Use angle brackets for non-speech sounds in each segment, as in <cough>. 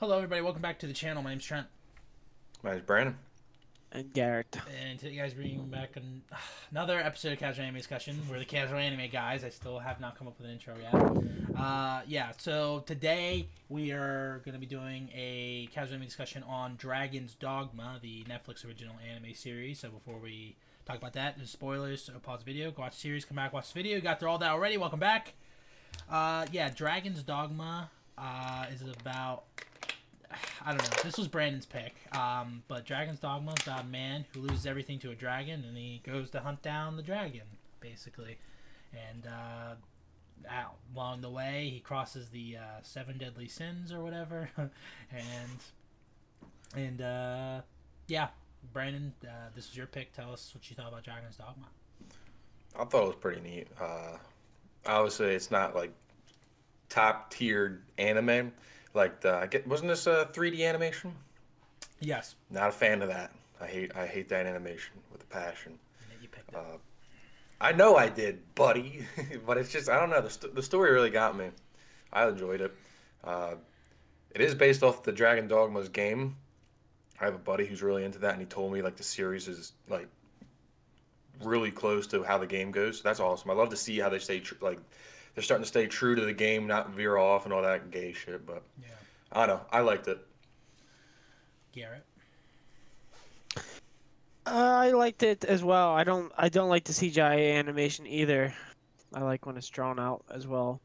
Hello, everybody. Welcome back to the channel. My name's Trent, My name's Brandon. And Garrett. and today, guys, bringing back an, <sighs> another episode of Casual Anime Discussion. We're the Casual Anime guys. I still have not come up with an intro yet. Uh, yeah. So today we are going to be doing a Casual Anime discussion on Dragon's Dogma, the Netflix original anime series. So before we talk about that, there's spoilers. So pause the video, go watch the series, come back, watch the video. You Got through all that already. Welcome back. Uh, yeah, Dragon's Dogma uh, is about I don't know. This was Brandon's pick. Um, but Dragon's Dogma is about a man who loses everything to a dragon, and he goes to hunt down the dragon, basically. And uh, out, along the way, he crosses the uh, seven deadly sins or whatever. <laughs> and and uh, yeah, Brandon, uh, this is your pick. Tell us what you thought about Dragon's Dogma. I thought it was pretty neat. Uh, obviously, it's not like top tiered anime. Like the, I get, wasn't this a 3D animation? Yes, Not a fan of that. I hate I hate that animation with a passion. yeah, you picked it. Uh, I know I did, buddy, <laughs> but it's just I don't know. The, st- the story really got me. I enjoyed it. Uh, it is based off the Dragon Dogma's game. I have a buddy who's really into that, and he told me like the series is like really close to how the game goes. So that's awesome. I love to see how they stay tr- like they're starting to stay true to the game, not veer off and all that gay shit. But yeah, I don't know. I liked it. Garrett. Uh, I liked it as well. I don't I don't like the CGI animation either. I like when it's drawn out as well.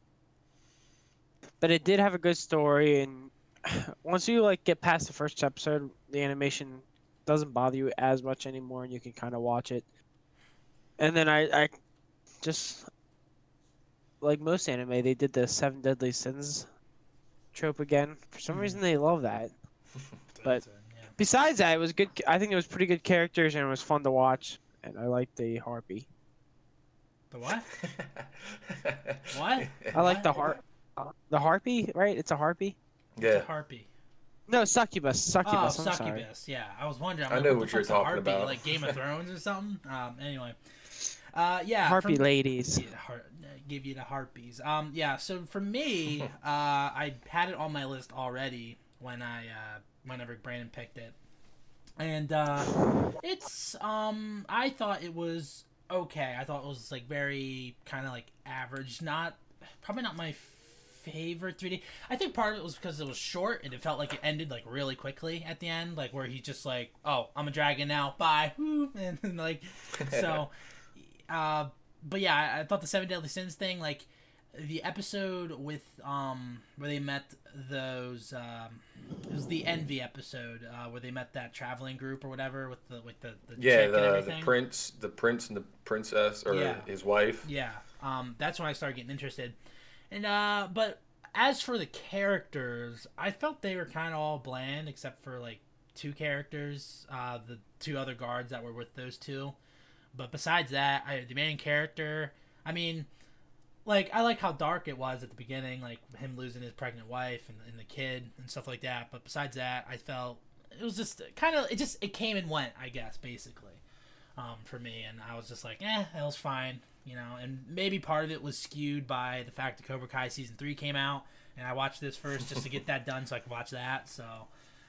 But it did have a good story and <sighs> once you like get past the first episode, the animation doesn't bother you as much anymore and you can kind of watch it. And then I I just like most anime, they did the seven deadly sins trope again. For some Mhm. reason they love that. <laughs> But- yeah. Besides that, it was good. I think it was pretty good characters and it was fun to watch. And I liked the harpy. The what? <laughs> What? I like the har- uh, the harpy, right? It's a harpy. It's Yeah. a harpy. No, succubus. Succubus. oh, I'm sorry. succubus. Yeah, I was wondering. I'm I like, know what, what you're talking harpy? about. Like Game of <laughs> Thrones or something. Um. Anyway. Uh. Yeah. Harpy from- ladies. Yeah, har- uh, give you the harpies. Um. Yeah. So for me, <laughs> uh, I had it on my list already when I uh whenever Brandon picked it, and uh, it's um I thought it was okay. I thought it was like very kind of like average. Not probably not my favorite 3D. I think part of it was because it was short and it felt like it ended like really quickly at the end, like where he just like, oh, I'm a dragon now, bye, Woo. <laughs> and, like so. <laughs> Uh, but yeah, I, I thought the Seven Deadly Sins thing, like the episode with um where they met those um it was the envy episode uh where they met that traveling group or whatever with the with the, the Yeah, the the prince, the prince and the princess, or Yeah. his wife. Yeah, um, that's when I started getting interested. And uh, but as for the characters, I felt they were kind of all bland except for like two characters, uh, the two other guards that were with those two. But besides that, I, the main character, I mean, like I like how dark it was at the beginning, like him losing his pregnant wife and, and the kid and stuff like that. But besides that, I felt it was just kind of it just it came and went, I guess, basically um, for me, and I was just like, eh, it was fine, you know. And maybe part of it was skewed by the fact that Cobra Kai season three came out, and I watched this first just to get that done so I could watch that. So,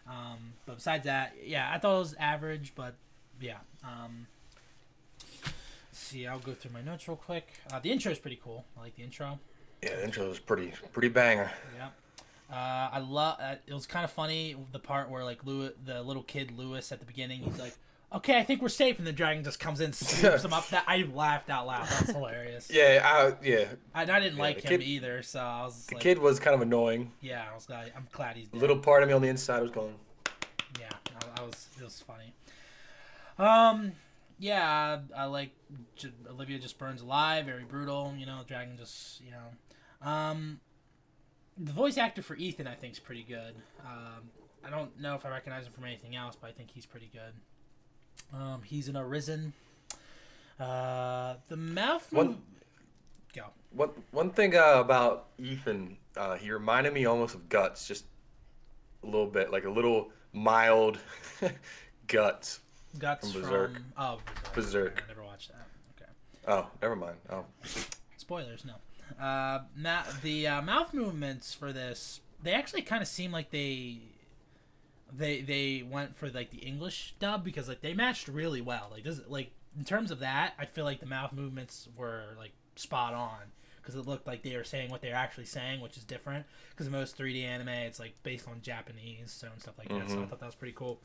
um, but besides that, yeah, I thought it was average, but yeah. Um, see, I'll go through my notes real quick. Uh, the intro is pretty cool. I like the intro. Yeah, the intro was pretty pretty banger. Yeah. Uh, I love. Uh, it was kind of funny the part where like Lewis, the little kid Lewis at the beginning, he's like, "Okay, I think we're safe," and the dragon just comes in, swoops him up. That I laughed out loud. That's <laughs> hilarious. Yeah, I, yeah. I, and I didn't Yeah, like him kid- either, so I was The like, kid was kind of annoying. "Yeah, I was glad. I'm glad he's A little part of me on the inside was going. Yeah, I, I was. It was funny. Um, yeah, I, I like J- Olivia just burns alive, very brutal. You know, dragon just you know, um, the voice actor for Ethan I think is pretty good. Um, I don't know if I recognize him from anything else, but I think he's pretty good. Um, he's in Arisen. Uh, the mouth One- move. Go. One one thing uh, about Ethan, uh, he reminded me almost of Guts, just a little bit, like a little mild <laughs> Guts. Guts From from, Berserk. oh Berserk. I never watched that. Okay. Oh, never mind. Oh, Spoilers, no. Uh, ma- the uh, mouth movements for this, they actually kind of seem like they they they went for like the English dub because like they matched really well. Like this like in terms of that, I feel like the mouth movements were like spot on because it looked like they were saying what they were actually saying, which is different. Because most 3D anime, it's like based on Japanese, so and stuff like that. So I Mhm. thought that was pretty cool.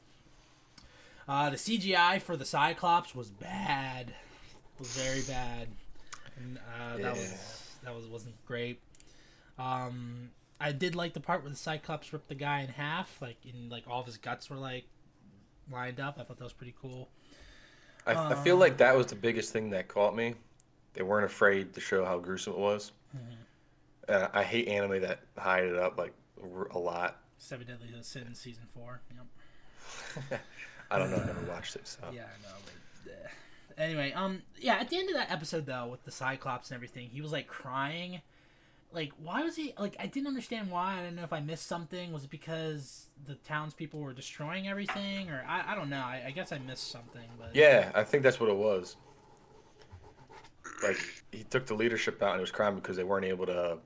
Uh, the CGI for the Cyclops was bad, was very bad, and uh, that Yeah. was that was wasn't great. Um, I did like the part where the Cyclops ripped the guy in half, like in like all of his guts were like lined up. I thought that was pretty cool. I, I feel Um, like that was the biggest thing that caught me. They weren't afraid to show how gruesome it was. Mm-hmm. And I hate anime that hide it up like a lot. Seven Deadly Sins season four. Yep. <laughs> I don't know. I never watched it. So. Yeah, I know. But, uh, anyway, um, yeah. At the end of that episode, though, with the Cyclops and everything, he was like crying. Like, why was he like? I didn't understand why. I don't know if I missed something. Was it because the townspeople were destroying everything, or I, I don't know. I, I guess I missed something. But Yeah, I think that's what it was. Like he took the leadership out and he was crying because they weren't able to.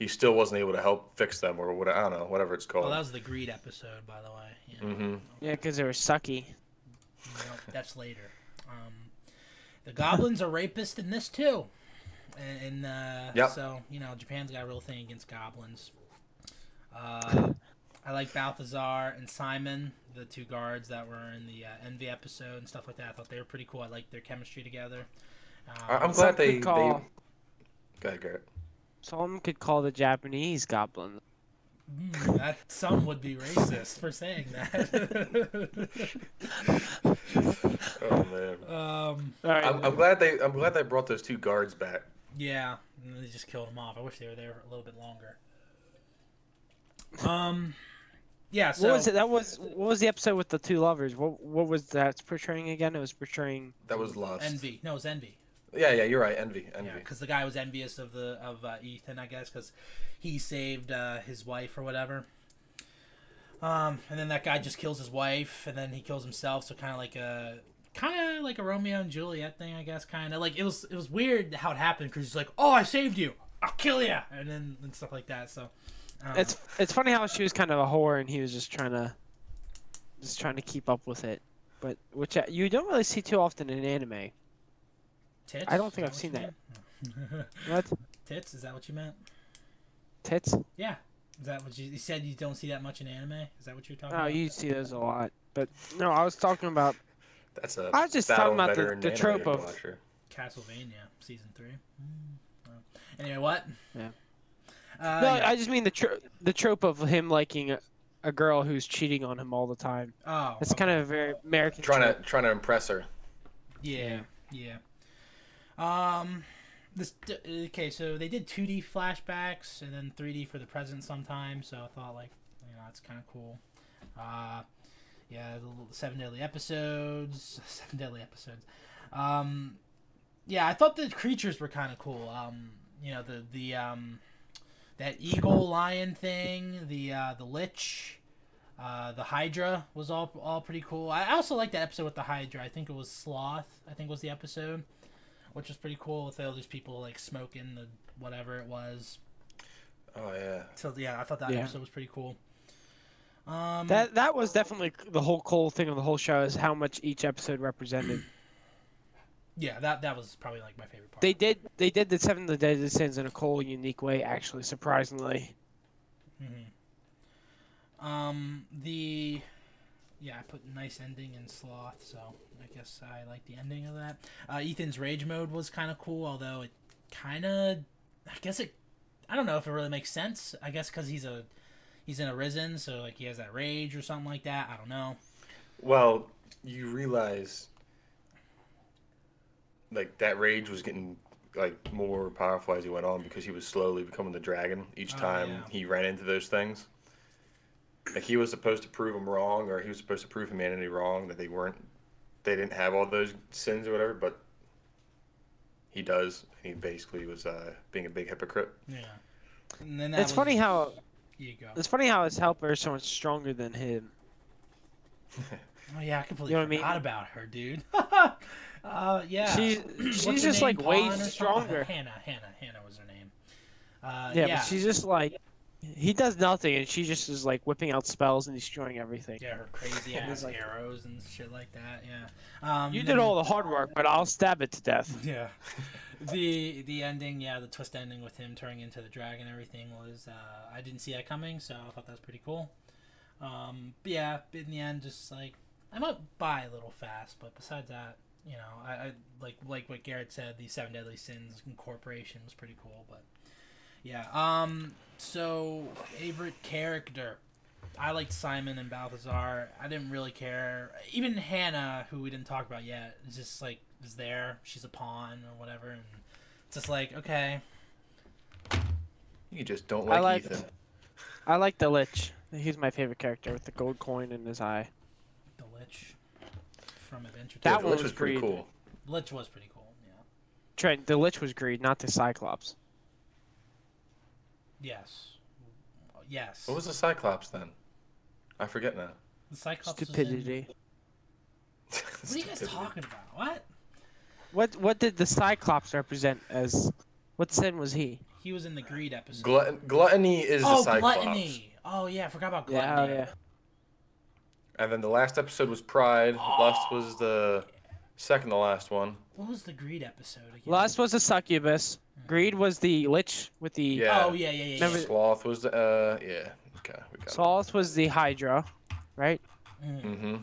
He still wasn't able to help fix them or what I don't know, whatever it's called. Well, called. that was the greed episode, by the way. Yeah. hmm Yeah, because they were sucky. Nope, that's later. Um, the goblins are rapists in this too, and, and uh, Yep. so you know Japan's got a real thing against goblins. Uh, <laughs> I like Balthazar and Simon, the two guards that were in the uh, Envy episode and stuff like that. I thought they were pretty cool. I liked their chemistry together. I- Um, I'm glad they. could they... call, Go ahead, Garrett. Some could call the Japanese goblins. mm, that some would be racist for saying that. <laughs> Oh man. um, All right. I'm, I'm glad they. I'm glad they brought those two guards back. Yeah, and they just killed them off. I wish they were there a little bit longer. Um, yeah. So what was it? That was what was the episode with the two lovers? What what was that portraying again? It was portraying. That was lust. envy. No, it was envy. Yeah, yeah, you're right. Envy, envy. Yeah, because the guy was envious of the of uh, Ethan, I guess, because he saved uh, his wife or whatever. Um, and then that guy just kills his wife, and then he kills himself. So kind of like a kind of like a Romeo and Juliet thing, I guess. Kind of like it was it was weird how it happened because he's like, "Oh, I saved you. I'll kill you," and then and stuff like that. So I don't It's it's funny how she was kind of a whore and he was just trying to, just trying to keep up with it. But which uh, you don't really see too often in anime. Know. tits. I don't think I've seen that. you? <laughs> What tits? Is that what you meant? tits? Yeah. Is that what you, you said? You don't see that much in anime? Is that what you're talking about? Oh, about? you see those a lot. But no, I was talking about. That's a. I was just battle talking about the- the trope of- watcher. Castlevania season three. Mm. Anyway, what? Yeah. Uh, no, yeah. I just mean the tro- the trope of him liking a, a girl who's cheating on him all the time. oh, It's kind of a very American. Trying to trying to impress her. Yeah, yeah. Um, this okay. So they did 2D flashbacks and then 3D for the present sometimes. So I thought like, you know, that's kind of cool. Uh, yeah, the seven deadly episodes. <laughs> Seven deadly episodes. Um, yeah, I thought the creatures were kind of cool. Um, you know, the the um, that eagle lion thing, the uh, the lich. Uh, the Hydra was all all pretty cool. I also like that episode with the Hydra. I think it was Sloth. I think was the episode, which was pretty cool with all these people like smoking the whatever it was. Oh yeah. So yeah, I thought that Yeah. episode was pretty cool. Um, That that was definitely the whole cool thing of the whole show is how much each episode represented. <clears throat> yeah, that that was probably like my favorite part. they did they did the Seven of the Deadly Sins in a cool, unique way. Actually, surprisingly. hmm Um, the yeah, I put nice ending in Sloth, so I guess I like the ending of that. Uh, Ethan's rage mode was kind of cool, although it kind of, I guess it, I don't know if it really makes sense. I guess because he's a, he's in Arisen, so like he has that rage or something like that. I don't know. Well, you realize like that rage was getting like more powerful as he went on because he was slowly becoming the dragon each Oh, time yeah. he ran into those things. Like he was supposed to prove him wrong, or he was supposed to prove humanity wrong that they weren't, they didn't have all those sins or whatever. But he does. and He basically was uh, being a big hypocrite. Yeah. And then that It's was- funny how you go. it's funny how his helper is so much stronger than him. <laughs> Oh yeah, I completely You know what I forgot mean? about her, dude. <laughs> uh, yeah. She's she's just name? like way Pawn or something? stronger. Hannah. Hannah. Hannah was her name. Uh, Yeah, yeah. but she's just like He does nothing, and she just is like whipping out spells and destroying everything. Yeah, her crazy <laughs> ass like- arrows and shit like that. Yeah. Um, You did all the hard work, but I'll stab it to death. <laughs> Yeah. the the ending, yeah, the twist ending with him turning into the dragon, and everything was uh, I didn't see that coming, so I thought that was pretty cool. Um, but yeah, in the end, just like I might buy a little fast, but besides that, you know, I, I like like what Garrett said, the Seven Deadly Sins incorporation was pretty cool, but yeah. Um, so favorite character. I liked Simon and Balthazar. I didn't really care. Even Hannah, who we didn't talk about yet, is just like is there. She's a pawn or whatever, and it's just like okay, You just don't I like, like- Ethan. I like the Lich. He's my favorite character with the gold coin in his eye. the Lich from Adventure That Yeah, Time. the one Lich was was pretty cool. Lich was pretty cool. Yeah. Trent, the Lich was greed, not the Cyclops. Yes. Yes. What was the Cyclops then? I forget now. the Cyclops? was in- Stupidity. <laughs> What are you guys Stupidity. talking about? What? What what did the Cyclops represent as? What sin was he? He was in the Greed episode. Glutton- gluttony is oh, the Cyclops. gluttony. Oh yeah, I forgot about Yeah, oh, gluttony. oh, yeah. And then the last episode was Pride. Lust Oh. was the second to last one. What was the Greed episode again? Lust was the succubus. Greed was the Lich with the. Yeah. Oh yeah, yeah, yeah. yeah. Remember- Sloth was the uh yeah. Okay, we got it. Was the Hydra, right? Mm. Mm-hmm.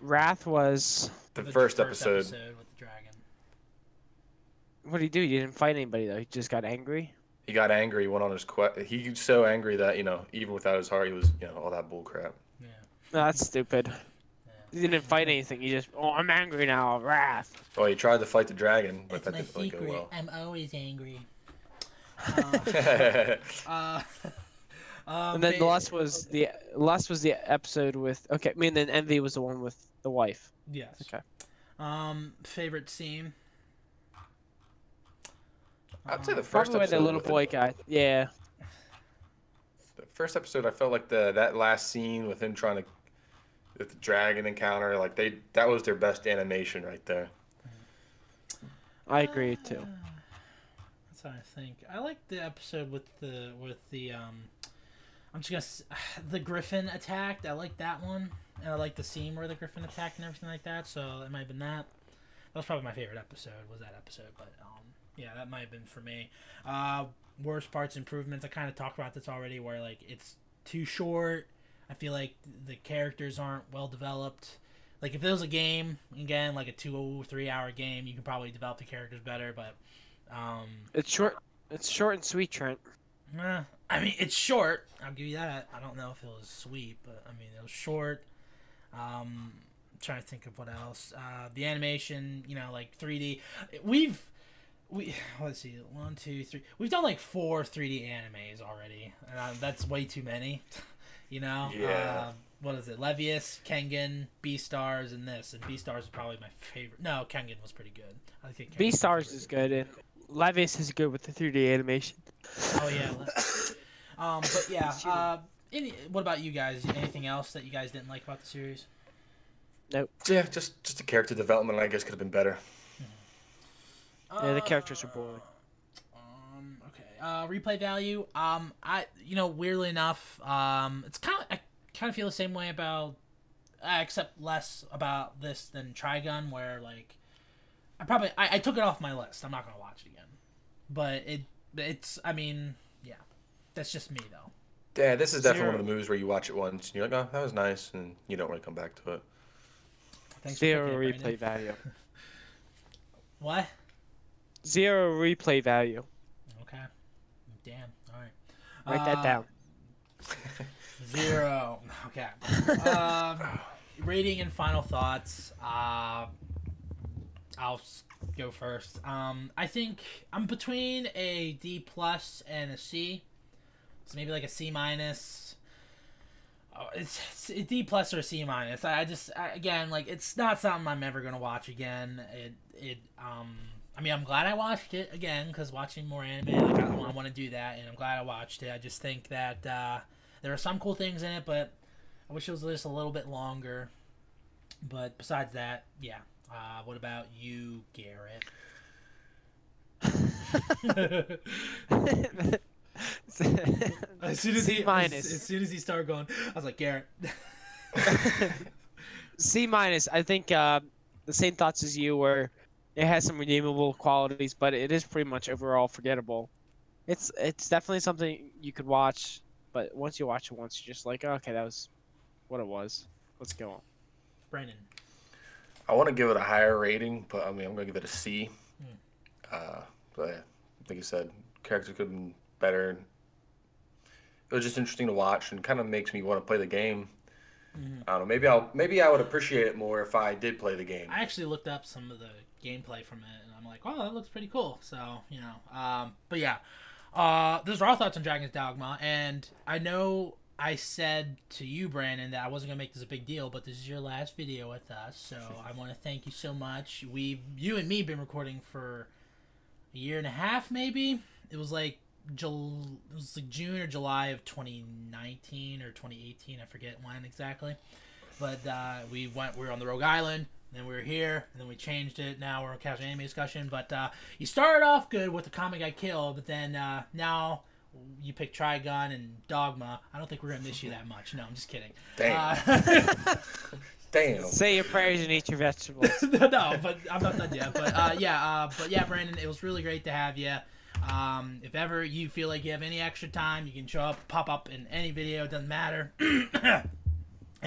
Wrath was. The, first, episode. with the dragon. What did he do? He didn't fight anybody though. He just got angry. He got angry. He went on his quest. He was so angry that you know, even without his heart, he was you know all that bull crap. Yeah. No, that's stupid. Yeah. He didn't fight anything. He just, oh, I'm angry now. Wrath. Oh, he tried to fight the dragon, but It's that didn't really secret. go I'm always angry. well. <laughs> Uh, um, <laughs> And then fa- the lust was the last was the episode with. Okay, I mean then envy was the one with the wife. Yes. Okay. Um, favorite scene. I'd say the Um, first Probably when episode. the little boy guy. Yeah. The first episode, I felt like the that last scene with him trying to, with the dragon encounter, like they that was their best animation right there. I agree too. Ah, That's what I think. I like the episode with the with the um. I'm just gonna s- <sighs> the Griffin attacked. I like that one, and I like the scene where the Griffin attacked and everything like that. So it might have been that. That was probably my favorite episode. Was that episode? But um, yeah, that might have been for me. Uh, worst parts, improvements. I kind of talked about this already, where like it's too short. I feel like the characters aren't well developed. Like if it was a game again, like a two three hour game, you could probably develop the characters better. But um, It's short. It's short and sweet, Trent. Eh, I mean, it's short. I'll give you that. I don't know if it was sweet, but I mean, it was short. Um, I'm trying to think of what else. Uh, the animation, you know, like 3D. We've we let's see, one, two, three. We've done like four 3D animes already, and uh, that's way too many. You know. Yeah. Uh, what is it? Levius, Kengan, Beastars, and this. And Beastars is probably my favorite. No, Kengan was pretty good. I think Kengan Beastars is good, and Levius is good with the 3D animation. Oh yeah. um, but <laughs> yeah. Uh, any, what about you guys? Anything else that you guys didn't like about the series? Nope. Yeah, just just the character development, I guess, could have been better. Yeah, the characters are boring. Okay. Uh, replay value. Um, I you know weirdly enough, um, it's kind of I kind of feel the same way about, uh, except less about this than Trigun, where like, I probably I, I took it off my list. I'm not gonna watch it again, but it it's I mean yeah, that's just me though. Yeah, this is definitely Zero. one of the movies where you watch it once and you're like, oh, that was nice, and you don't really come back to it. Thanks Zero picking it, replay Brandon. value. <laughs> What? Zero replay value. Damn. All right. Write that Uh, down. <laughs> Zero. Okay. Um, rating and final thoughts. Uh, I'll go first. Um, I think I'm between a D plus and a C. So maybe like a C minus. Oh, it's, it's a D plus or a C minus. I, I just I, again like it's not something I'm ever gonna watch again. It it um. I mean, I'm glad I watched it again because watching more anime, like I, I want to do that, and I'm glad I watched it. I just think that uh, there are some cool things in it, but I wish it was just a little bit longer. But besides that, yeah. Uh, what about you, Garrett? <laughs> As soon as C he as, minus. as soon as he started going, I was like Garrett. <laughs> C minus. I think uh, the same thoughts as you, where it has some redeemable qualities, but it is pretty much overall forgettable. It's it's definitely something you could watch, but once you watch it once, you're just like, okay, that was what it was. Let's go on. Brandon. I want to give it a higher rating, but I mean, I'm gonna give it a C. Hmm. Uh, but yeah, like you said, character could have been better. It was just interesting to watch and kind of makes me want to play the game. Mhm. I don't know. Maybe I'll maybe I would appreciate it more if I did play the game. I actually looked up some of the gameplay from it, and I'm like, wow, that looks pretty cool. So you know, um, but yeah, uh, those are our thoughts on Dragon's Dogma, and I know I said to you, Brandon, that I wasn't gonna make this a big deal, but this is your last video with us, so I want to thank you so much. We, you and me, been recording for a year and a half, maybe. It was like Jul- it was like June or July of 2019 or 2018, I forget when exactly. But uh, we went, we were on the Rogue Island, then we were here, and then we changed it. Now we're on casual anime discussion. But uh, you started off good with the comic I killed, but then uh, now you pick Trigun and Dogma. I don't think we're gonna miss you that much. No, I'm just kidding. Damn. Uh, <laughs> Damn. Say your prayers and eat your vegetables. <laughs> no, but I'm not done yet. But uh, yeah, uh, but yeah, Brandon, it was really great to have you. Um, if ever you feel like you have any extra time, you can show up, pop up in any video. It doesn't matter. <clears throat>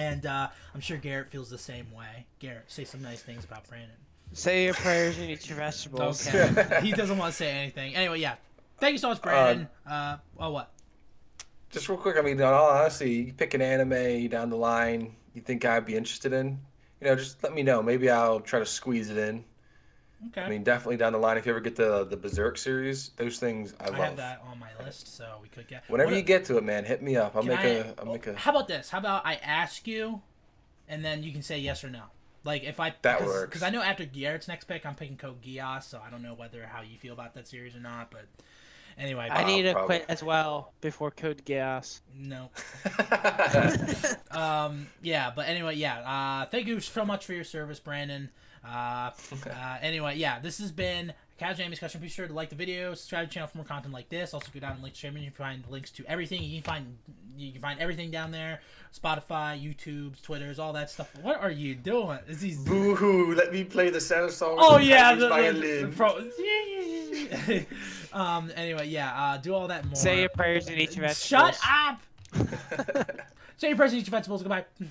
and uh, I'm sure Garrett feels the same way. Garrett, say some nice things about Brandon. Say your prayers and eat your vegetables. Okay. he doesn't want to say anything. Anyway, yeah. Thank you so much, Brandon. Uh, oh, what? Just real quick, I mean, in all honesty, you pick an anime down the line you think I'd be interested in, you know, just let me know. Maybe I'll try to squeeze it in. Okay. I mean, definitely down the line, if you ever get the the Berserk series, those things I love. I love. have that on my list, so we could get. Whenever What- you get to it, man, hit me up. I'll Can make I- a I'll make a. How about this? How about I ask you, and then you can say yes or no. Like if I That cause, works. because I know after Garrett's next pick, I'm picking Code Geass, so I don't know whether how you feel about that series or not. But anyway, I need to quit as well before Code Geass. no. <laughs> <laughs> Um, yeah, but anyway, yeah. Uh, thank you so much for your service, Brandon. Uh, uh, anyway, yeah, this has been Casual Anime Discussion. Be sure to like the video, subscribe to the channel for more content like this. Also, go down and link to You can find links to everything. You can find you can find everything down there: Spotify, YouTube's, Twitter's, all that stuff. What are you doing? Is these? boohoo? Let me play the sad song. Oh yeah, the, the, the pro- <laughs> um. Anyway, yeah. Uh, do all that more. Say your prayers and eat your vegetables. Shut up. <laughs> Say your prayers and eat your vegetables. Goodbye. <laughs>